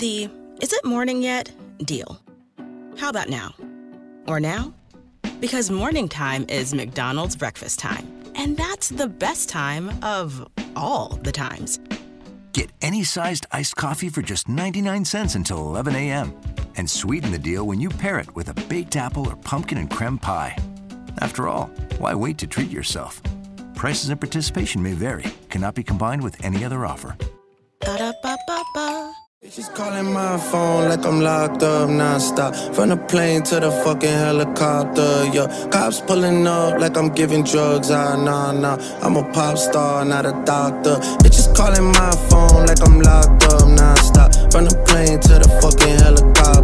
the is it morning yet deal. How about now? Or now? Because morning time is McDonald's breakfast time. And that's the best time of all the times. Get any sized iced coffee for just 99 cents until 11 a.m. And sweeten the deal when you pair it with a baked apple or pumpkin and creme pie. After all, why wait to treat yourself? Prices and participation may vary, cannot be combined with any other offer. Ba-da-ba-ba-ba. She's calling my phone like I'm locked up nonstop. From the plane to the fucking helicopter, yeah. Cops pulling up like I'm giving drugs, ah, nah, nah. I'm a pop star, not a doctor. Bitches calling my phone like I'm locked up nonstop. From the plane to the fucking helicopter,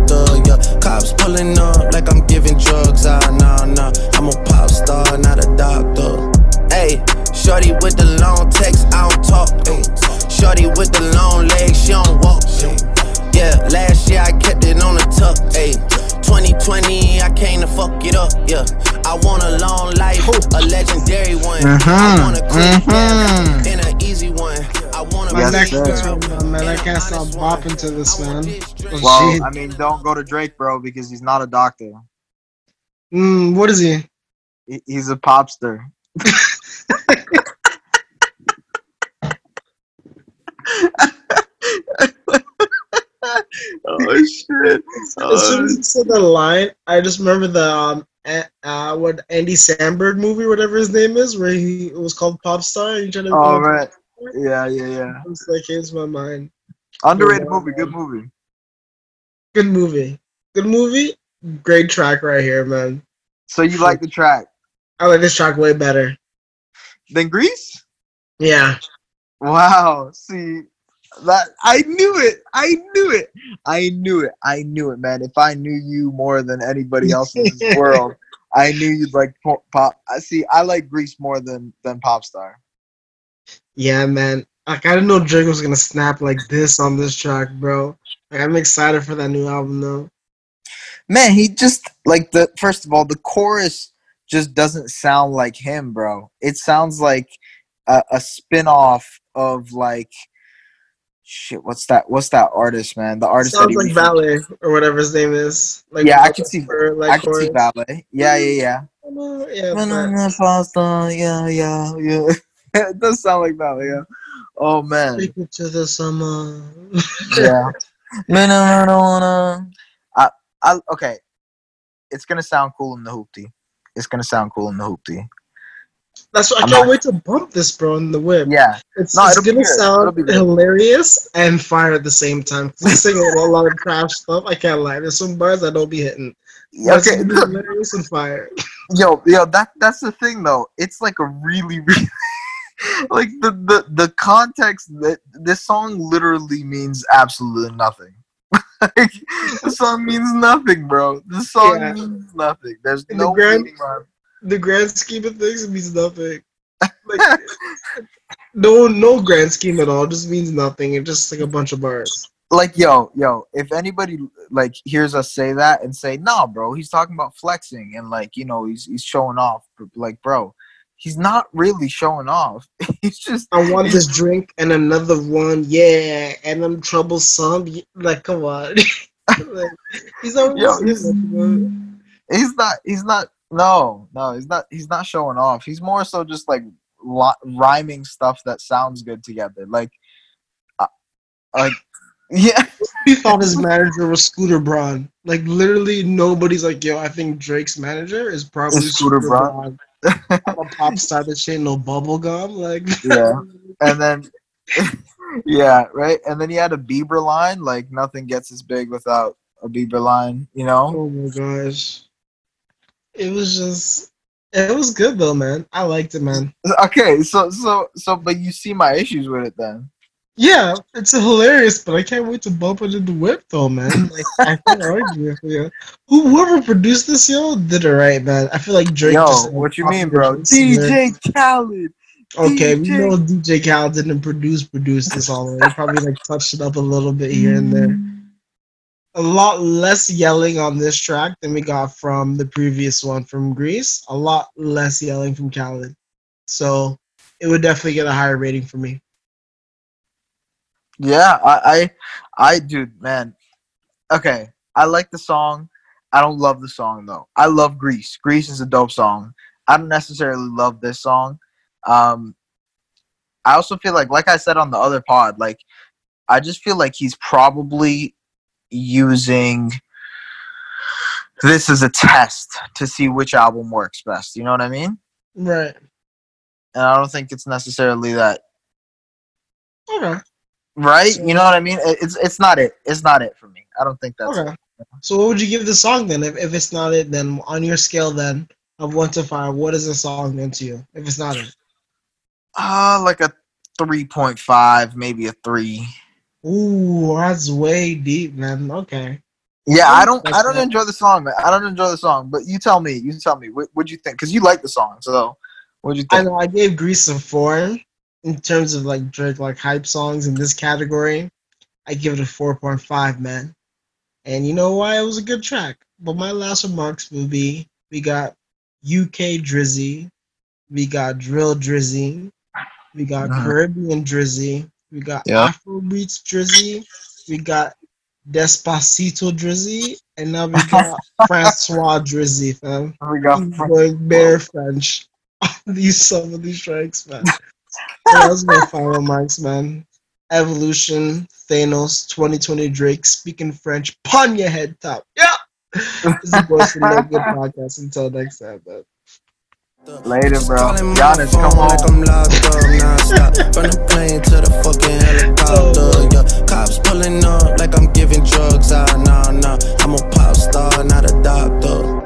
2020, I came to fuck it up. Yeah, I want a long life, a legendary one. I Mhm, want a quick mhm. death and an easy one. I want My Yes, neck sir. hurts right now, man. I can't stop bopping to this, man. Oh, Well, shit. I mean, don't go to Drake, bro, because he's not a doctor. Mm, what is he? He- He's a popster. oh shit! As soon as you said the line, I just remember the um, uh, what Andy Samberg movie, whatever his name is, where he it was called Pop Star. And he tried to Oh right, yeah, yeah, yeah. It's like to my mind. Underrated movie, good movie. Good movie. Good movie. Great track right here, man. So you like the track? I like this track way better. than Greece? Yeah. Wow. See that I knew it. I knew it. I knew it. I knew it, man. If I knew you more than anybody else in this world, I knew you'd like pop. I see. I like Greece more than than pop star. Yeah, man. Like I didn't know Drake was gonna snap like this on this track, bro. Like I'm excited for that new album though. Man, he just like the first of all, the chorus just doesn't sound like him, bro. It sounds like a, a spin-off of like shit. What's that? What's that artist, man? The artist Sounds like Ballet or whatever his name is. Like Yeah, I can see. like, I can see ballet. Yeah, yeah, yeah. Yeah, yeah, yeah, yeah. it does sound like that, yeah. Oh man, Take to the summer. yeah. Banana. I, I, okay. It's gonna sound cool in the hoopty. It's gonna sound cool in the hoopty. That's what I I'm can't not- wait to bump this, bro, in the whip. Yeah, It's, No, it's gonna sound hilarious and fire at the same time. He's singing a lot of trash stuff. I can't lie. There's some bars I don't be hitting. It's okay. hilarious and fire. Yo, yo, that that's the thing though. It's like a really, really like the the the context that this song literally means absolutely nothing. like, the song means nothing, bro. The song Yeah. means nothing. There's In the no grand- meaning behind it. The grand scheme of things, it means nothing. Like, no, no grand scheme at all. It just means nothing. It's just like a bunch of bars. like yo yo if anybody like hears us say that and say nah bro he's talking about flexing and like you know he's he's showing off like bro he's not really showing off he's just I want this drink and another one, yeah, and I'm troublesome. Like, come on. like, he's not Yo, he's- saying that, bro. he's not he's not no no he's not he's not showing off he's more so just like li- rhyming stuff that sounds good together like uh, like yeah He thought his manager was Scooter Braun. Like literally, nobody's like, "Yo, I think Drake's manager is probably Is Scooter Scooter, Braun." Braun." I'm a pop star that shit, no bubble gum. Like, yeah and then yeah right and then he had a bieber line like nothing gets as big without a bieber line you know oh my gosh, it was just, it was good though, man. I liked it, man. Okay, so so so, but you see my issues with it then. Yeah, it's hilarious, but I can't wait to bump it in the whip though, man. Like, I can't argue with you. Whoever produced this, yo, did it right, man. I feel like Drake. Yo, just, what you mean, bro? DJ DJ Khaled. Okay, we know DJ Khaled didn't produce produce this already. He probably like touched it up a little bit here and there. Mm. A lot less yelling on this track than we got from the previous one from Greece. A lot less yelling from Khaled. So it would definitely get a higher rating for me. Yeah, I, I dude, man. Okay, I like the song. I don't love the song though. I love Greece. Greece is a dope song. I don't necessarily love this song. Um, I also feel like, like I said on the other pod, like I just feel like he's probably using this as a test to see which album works best. You know what I mean? Right. And I don't think it's necessarily that Okay. right. You know what I mean? It's it's not it. It's not it for me. I don't think that's Okay. it. So what would you give the song then? If, if it's not it, then on your scale then of one to five, what is the song then to you? If it's not it. Uh like a three point five, maybe a three. Ooh, that's way deep, man. Okay. Yeah, I don't. I don't enjoy the song, man. I don't enjoy the song. But you tell me. You tell me. What would you think? Because you like the song. So, what'd you think? I know I gave Greece a four in terms of like Drake like hype songs in this category. I give it a four point five, man. And you know why it was a good track. But my last remarks will be: we got UK Drizzy, we got Drill Drizzy, we got Mhm. Caribbean Drizzy, we got Yeah. Afrobeats Drizzy, we got Despacito Drizzy, and now we got Francois Drizzy, fam. We got. He's going bare French. these some of these strikes, man. yeah, those are my final marks, man. Evolution, Thanos, 2020 Drake, speaking French, pun your head top. Yeah. this is the Boys from Good podcast. Until next time, man. Later, bro. Giannis, come on. Like I'm locked up nonstop. From the plane to the fucking helicopter. Yeah, cops pulling up like I'm giving drugs. Ah, nah, nah. I'm a pop star, not a doctor.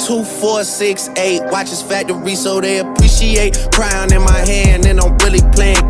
Two, four, six, eight. Watch his factory so they appreciate. Crown in my hand and I'm really playing.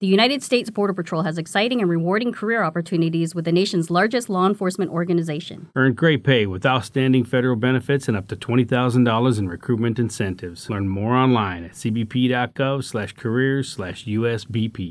The United States Border Patrol has exciting and rewarding career opportunities with the nation's largest law enforcement organization. Earn great pay with outstanding federal benefits and up to $20,000 in recruitment incentives. Learn more online at cbp.gov slash careers slash USBP.